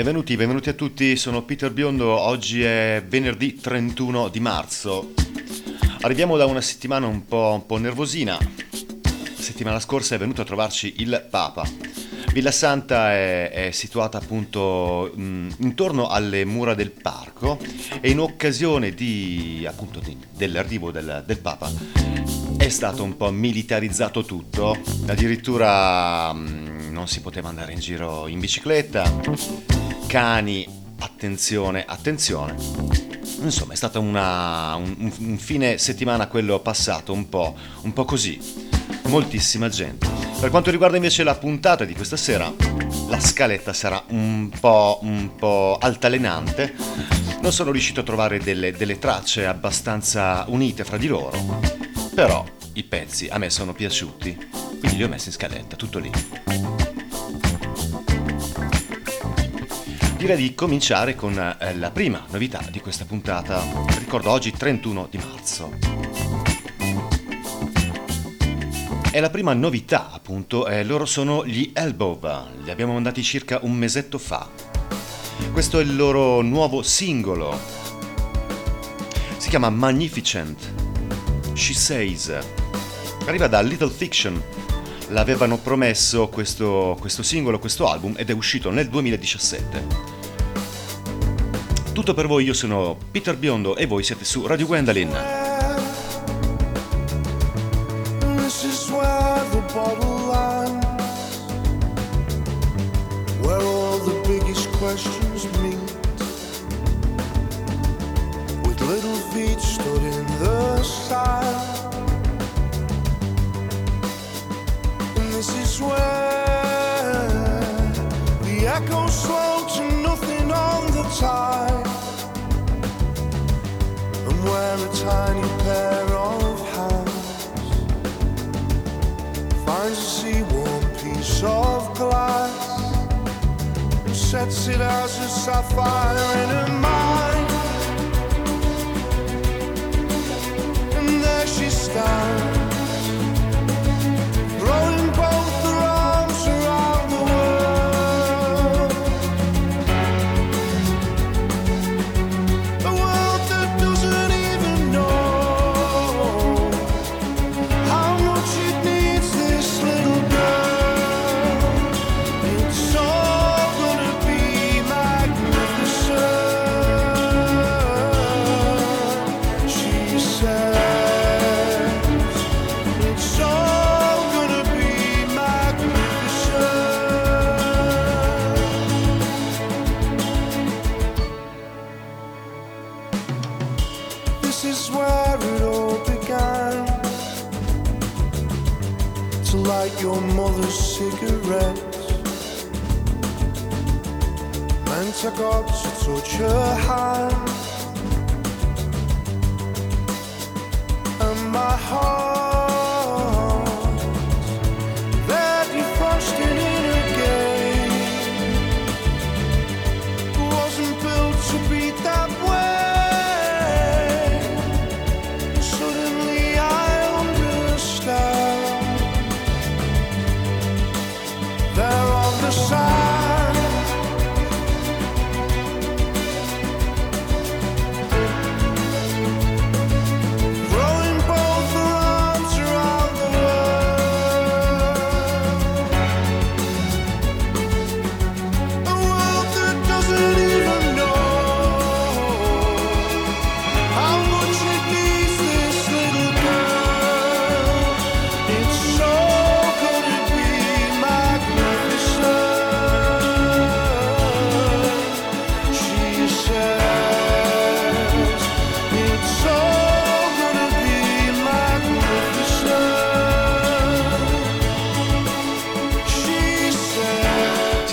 Benvenuti, benvenuti a tutti, sono Peter Biondo, oggi è venerdì 31 di marzo. Arriviamo da una settimana un po', un po nervosina. La settimana scorsa è venuto a trovarci il Papa. Villa Santa è, è situata appunto mh, intorno alle mura del parco e in occasione di, appunto, di, dell'arrivo del, del Papa è stato un po' militarizzato tutto, addirittura mh, non si poteva andare in giro in bicicletta, cani, attenzione, attenzione. Insomma, è stato una, un, un, fine settimana quello passato un po', un po' così. Moltissima gente. Per quanto riguarda invece la puntata di questa sera, la scaletta sarà un po', un po altalenante. Non sono riuscito a trovare delle, delle tracce abbastanza unite fra di loro, però i pezzi a me sono piaciuti, quindi li ho messi in scaletta, tutto lì. Direi di cominciare con eh, la prima novità di questa puntata. Ricordo oggi 31 di marzo. E la prima novità, appunto, eh, loro sono gli Elbow, li abbiamo mandati circa un mesetto fa. Questo è il loro nuovo singolo. Si chiama Magnificent. She Says. Arriva da Little Fiction. L'avevano promesso questo, questo singolo, questo album, ed è uscito nel 2017. Tutto per voi, io sono Peter Biondo e voi siete su Radio Gwendolyn. Bottle it as a sapphire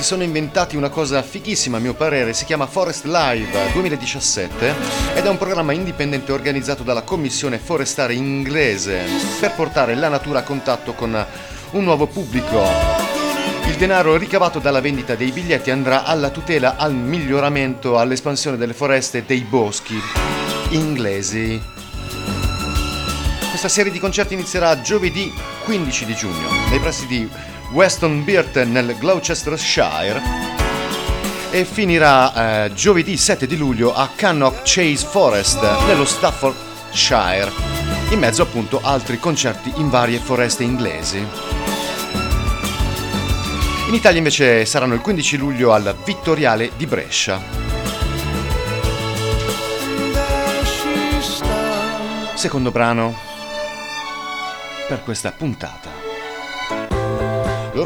sono inventati una cosa fighissima a mio parere, si chiama Forest Live 2017 ed è un programma indipendente organizzato dalla Commissione Forestale inglese per portare la natura a contatto con un nuovo pubblico. Il denaro ricavato dalla vendita dei biglietti andrà alla tutela, al miglioramento, all'espansione delle foreste e dei boschi inglesi. Questa serie di concerti inizierà giovedì 15 di giugno nei pressi di Weston Birton nel Gloucestershire e finirà eh, giovedì 7 di luglio a Cannock Chase Forest nello Staffordshire, in mezzo appunto a altri concerti in varie foreste inglesi. In Italia invece saranno il 15 luglio al Vittoriale di Brescia. Secondo brano per questa puntata.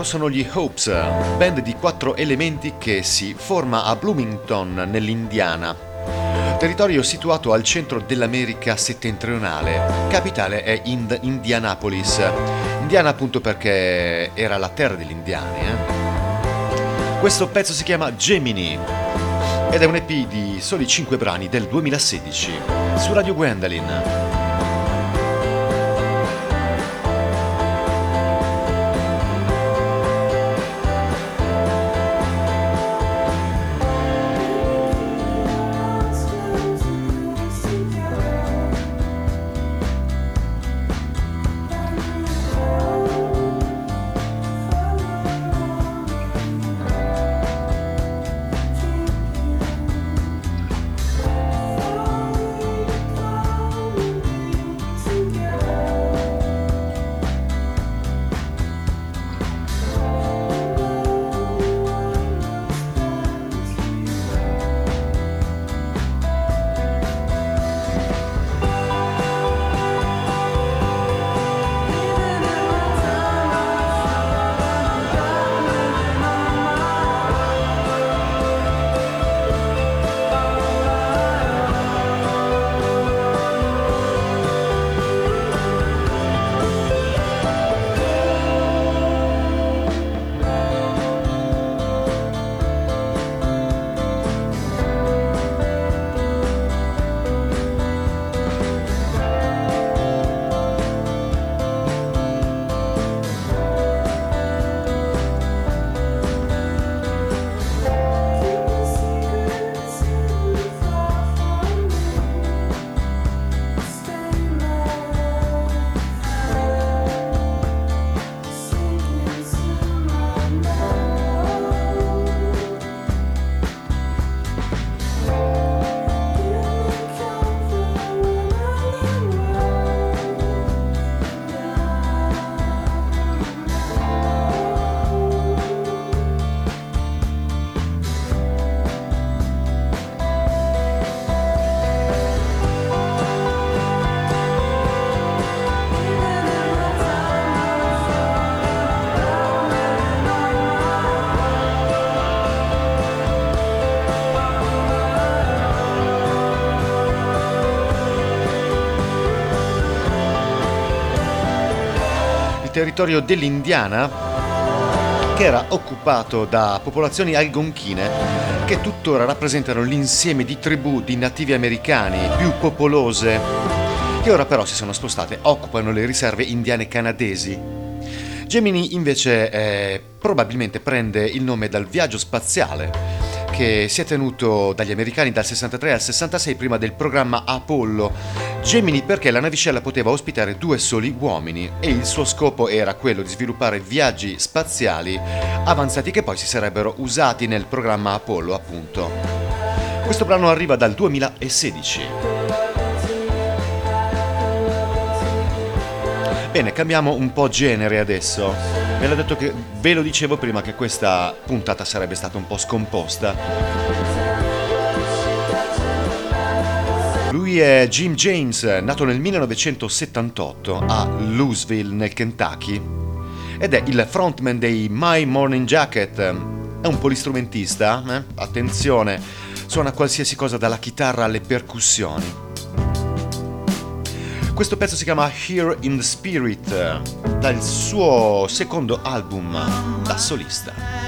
Loro sono gli Hopes, band di quattro elementi che si forma a Bloomington, nell'Indiana. Territorio situato al centro dell'America settentrionale. Capitale è Ind- Indianapolis. Indiana appunto perché era la terra degli indiani. Eh? Questo pezzo si chiama Gemini ed è un EP di soli 5 brani del 2016 su Radio Gwendolyn. Territorio dell'Indiana che era occupato da popolazioni algonchine che tuttora rappresentano l'insieme di tribù di nativi americani più popolose che ora però si sono spostate, occupano le riserve indiane canadesi. Gemini invece eh, probabilmente prende il nome dal viaggio spaziale che si è tenuto dagli americani dal 63 al 66 prima del programma Apollo. Gemini perché la navicella poteva ospitare due soli uomini e il suo scopo era quello di sviluppare viaggi spaziali avanzati che poi si sarebbero usati nel programma Apollo appunto. Questo brano arriva dal 2016. Bene, cambiamo un po' genere adesso. Ve l'ho detto che ve lo dicevo prima che questa puntata sarebbe stata un po' scomposta. Lui è Jim James, nato nel 1978 a Louisville, nel Kentucky, ed è il frontman dei My Morning Jacket. È un polistrumentista, eh? attenzione, suona qualsiasi cosa dalla chitarra alle percussioni. Questo pezzo si chiama Here in the Spirit, dal suo secondo album da solista.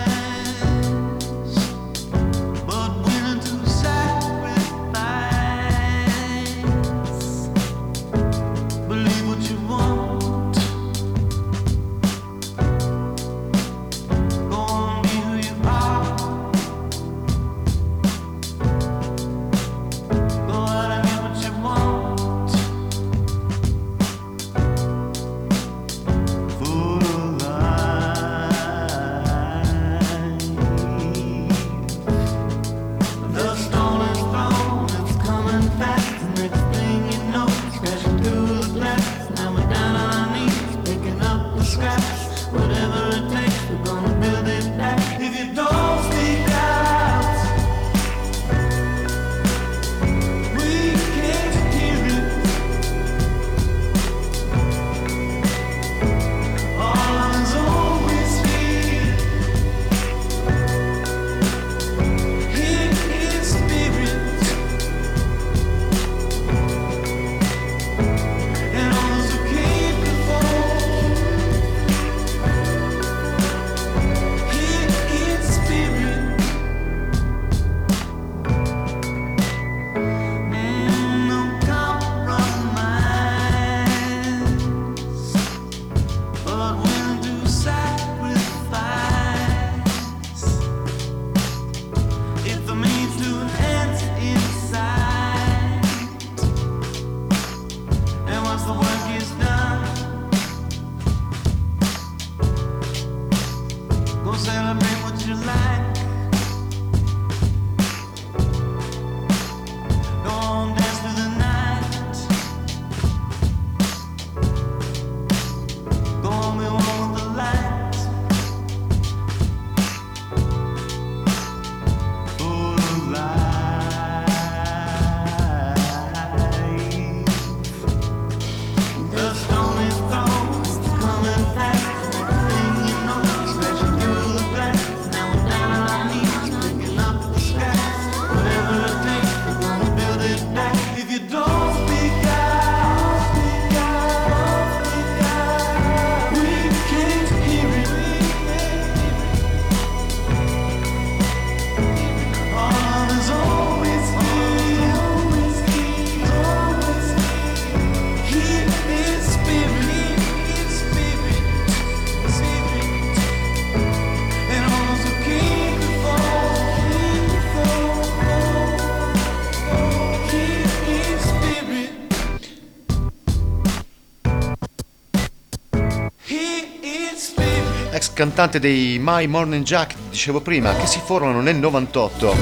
Cantante dei My Morning Jack, dicevo prima, che si formano nel 98.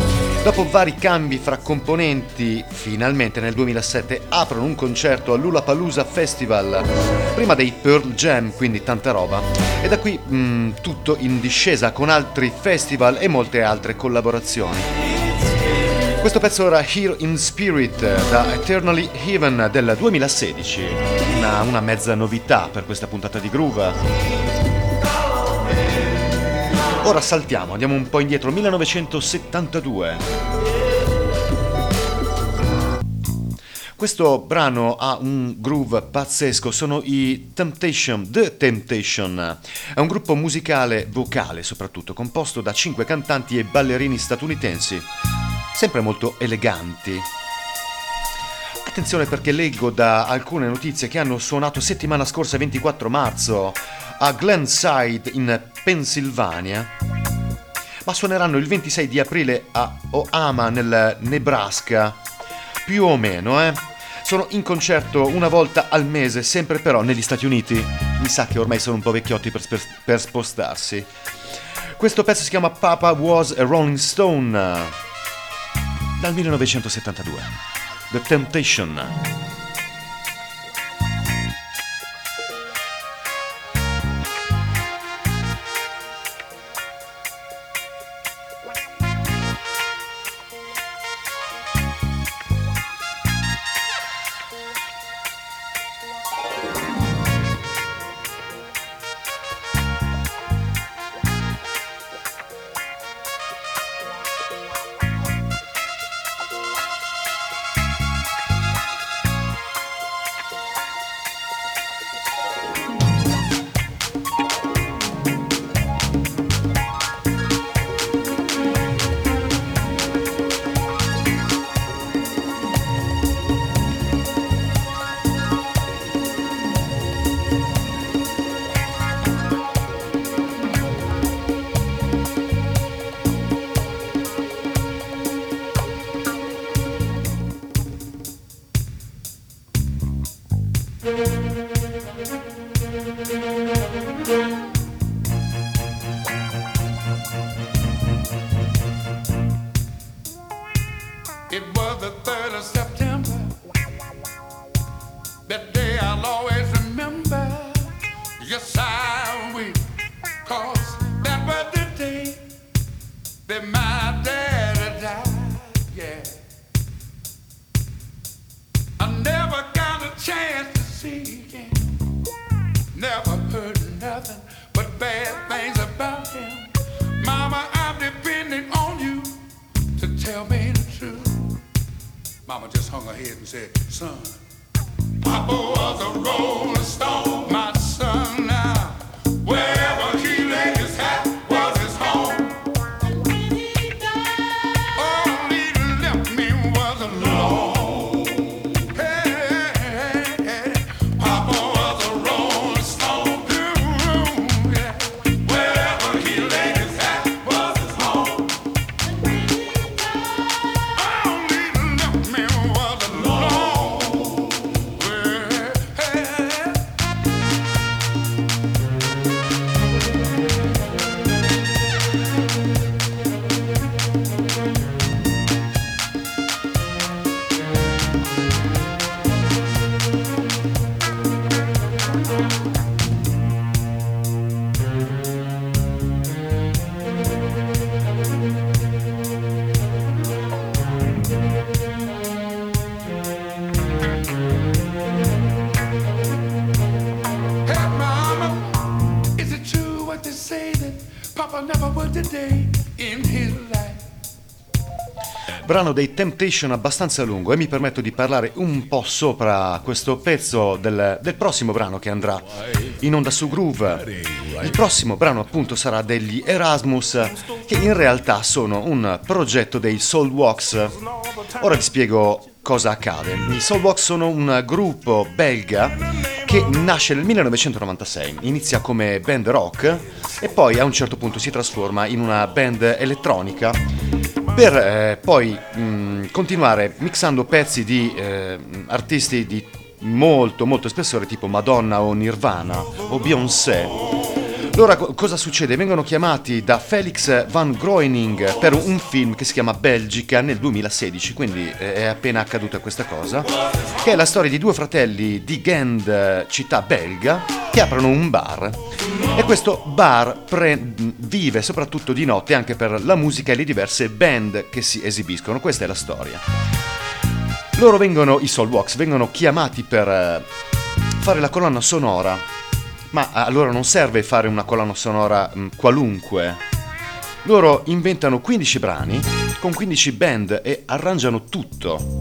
Dopo vari cambi fra componenti, finalmente nel 2007 aprono un concerto all'Ulapalooza Festival, prima dei Pearl Jam, quindi tanta roba, e da qui mh, mm, tutto in discesa con altri festival e molte altre collaborazioni. Questo pezzo era Here in Spirit da Eternally Heaven del 2016, una, una mezza novità per questa puntata di Groove. Ora saltiamo, andiamo un po' indietro, 1972. Questo brano ha un groove pazzesco, sono i Temptation, The Temptation. È un gruppo musicale vocale soprattutto, composto da cinque cantanti e ballerini statunitensi sempre molto eleganti. Attenzione perché leggo da alcune notizie che hanno suonato settimana scorsa 24 marzo a Glenside in Pennsylvania, ma suoneranno il 26 di aprile a Oama nel Nebraska, più o meno, eh? Sono in concerto una volta al mese, sempre però negli Stati Uniti. Mi sa che ormai sono un po' vecchiotti per, per, per spostarsi. Questo pezzo si chiama Papa Was a Rolling Stone dal 1972. The Temptation. hung her head and said, Son, Papa was a rolling stone. Brano dei Temptation abbastanza lungo e mi permetto di parlare un po' sopra questo pezzo del, del, prossimo brano che andrà in onda su Groove. Il prossimo brano appunto sarà degli Erasmus che in realtà sono un progetto dei Soulwalks. Ora vi spiego cosa accade. I Soulwalks sono un gruppo belga che nasce nel 1996, inizia come band rock e poi a un certo punto si trasforma in una band elettronica per eh, poi mh, continuare mixando pezzi di eh, artisti di molto molto spessore tipo Madonna o Nirvana o Beyoncé Allora cosa succede? Vengono chiamati da Felix Van Groening per un film che si chiama Belgica nel 2016, quindi è appena accaduta questa cosa, che è la storia di due fratelli di Gand, città belga, che aprono un bar. E questo bar pre- vive soprattutto di notte anche per la musica e le diverse band che si esibiscono. Questa è la storia. Loro vengono, i Soulwax, vengono chiamati per eh, fare la colonna sonora ma allora non serve fare una colonna sonora mh, mm, qualunque. Loro inventano 15 brani con 15 band e arrangiano tutto.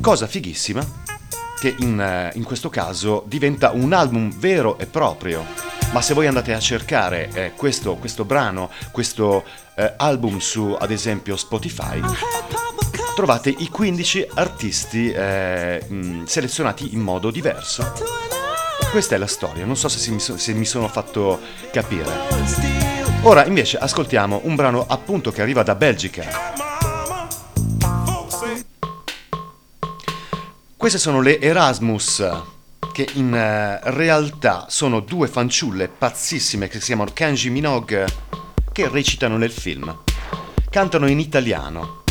Cosa fighissima che in, eh, in questo caso diventa un album vero e proprio. Ma se voi andate a cercare eh, questo, questo, brano, questo eh, album su ad esempio Spotify, trovate i 15 artisti eh, mh, mm, selezionati in modo diverso. Questa è la storia, non so se mi, so, se mi sono fatto capire. Ora invece ascoltiamo un brano appunto che arriva da Belgica. Queste sono le Erasmus, che in uh, realtà sono due fanciulle pazzissime che si chiamano Kanji Minogue, che recitano nel film. Cantano in italiano.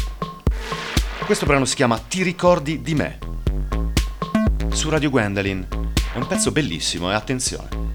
Questo brano si chiama Ti ricordi di me. Su Radio Gwendolyn è un pezzo bellissimo e attenzione.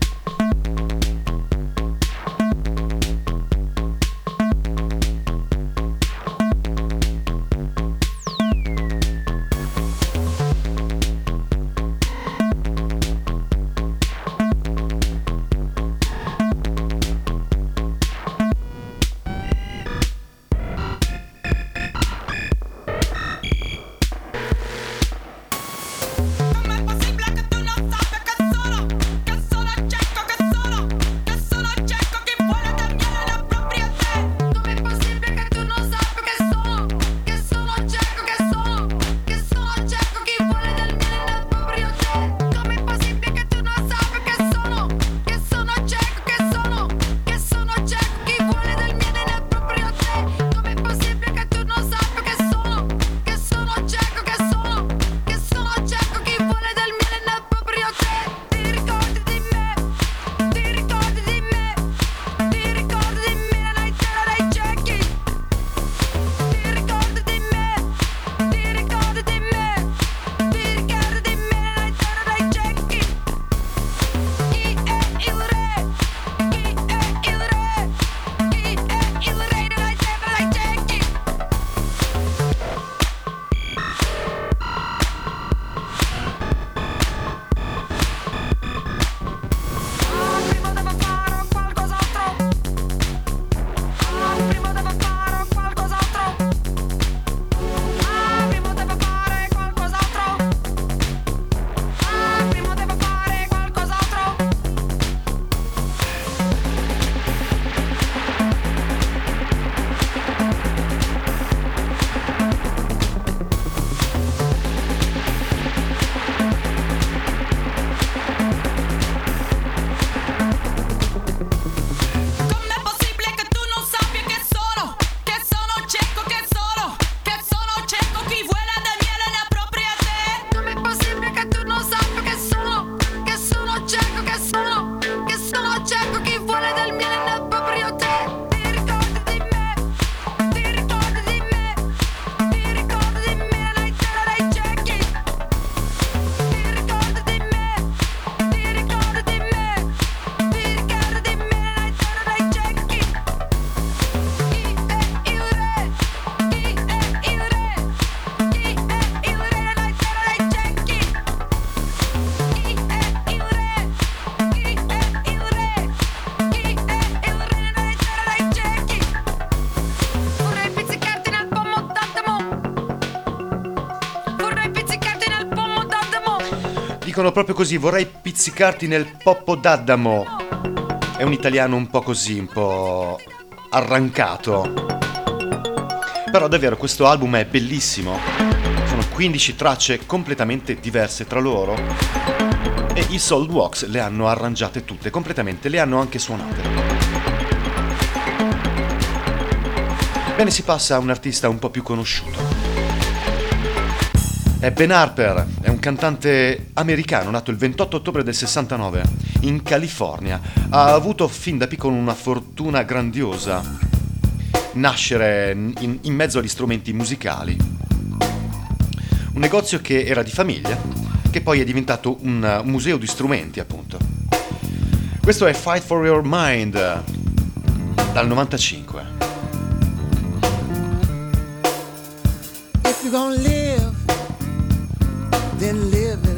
Proprio così, vorrei pizzicarti nel poppo d'Addamo. È un italiano un po' così, un po' arrancato. Però davvero questo album è bellissimo. Sono 15 tracce completamente diverse tra loro. E i Soul Walks le hanno arrangiate tutte, completamente, le hanno anche suonate. Bene, si passa a un artista un po' più conosciuto. È Ben Harper, è un cantante americano nato il 28 ottobre del 69. in California. Ha avuto fin da piccolo una fortuna grandiosa. Nascere in, in mezzo agli strumenti musicali. Un negozio che era di famiglia, che poi è diventato un museo di strumenti, appunto. Questo è Fight for Your Mind dal 95. than living.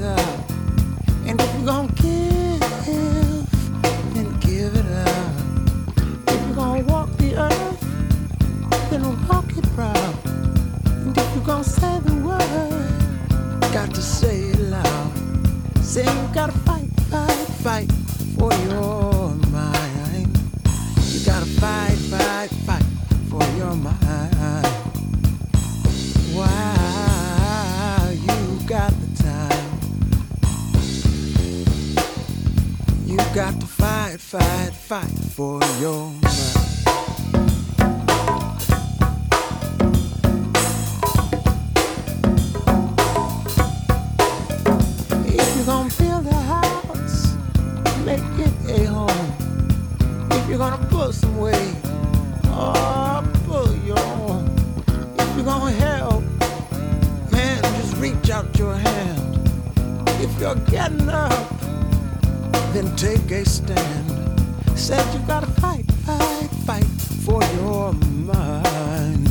Then take a stand. Said you gotta fight, fight, fight for your mind.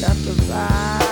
Got to fight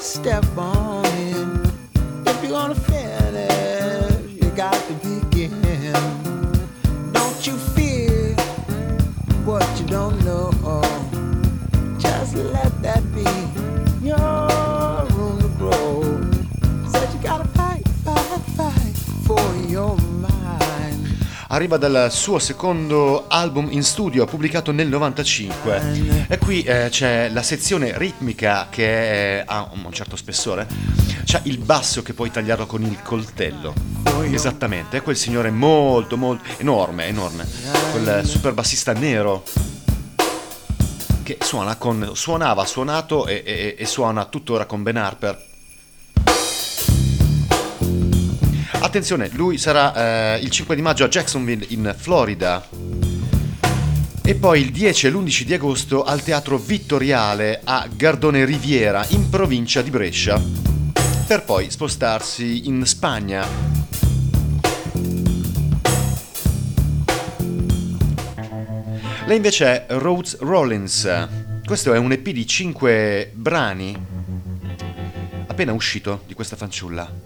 step, on Arriva dal suo secondo album in studio pubblicato nel 95 e qui eh, c'è la sezione ritmica che è- ha un certo spessore, c'è il basso che puoi tagliarlo con il coltello. Esattamente, è quel signore molto molto enorme, enorme, quel super bassista nero che suona con, suonava, suonato e, e- e suona tuttora con Ben Harper. Attenzione, lui sarà eh, il 5 di maggio a Jacksonville in Florida e poi il 10 e l'11 di agosto al Teatro Vittoriale a Gardone Riviera in provincia di Brescia per poi spostarsi in Spagna. Lei invece è Rhodes Rollins. Questo è un EP di 5 brani appena uscito di questa fanciulla.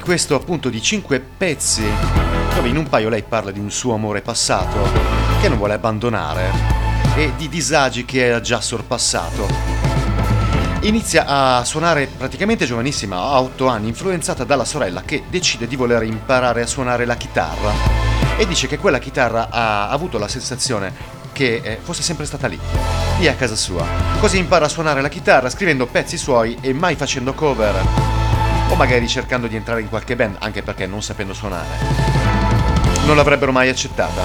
Questo appunto di 5 pezzi, dove in un paio lei parla di un suo amore passato che non vuole abbandonare e di disagi che ha già sorpassato. Inizia a suonare praticamente giovanissima, a 8 anni, influenzata dalla sorella che decide di voler imparare a suonare la chitarra e dice che quella chitarra ha avuto la sensazione che eh, fosse sempre stata lì, lì a casa sua. Così impara a suonare la chitarra scrivendo pezzi suoi e mai facendo cover. O magari cercando di entrare in qualche band, anche perché non sapendo suonare. Non l'avrebbero mai accettata.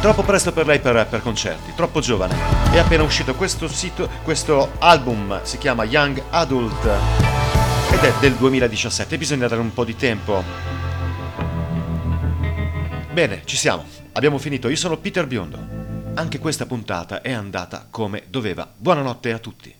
Troppo presto per lei per, per concerti, troppo giovane. È appena uscito questo, sito, questo album, si chiama Young Adult ed è del 2017, bisogna dare un po' di tempo. Bene, ci siamo, abbiamo finito, io sono Peter Biondo. Anche questa puntata è andata come doveva. Buonanotte a tutti.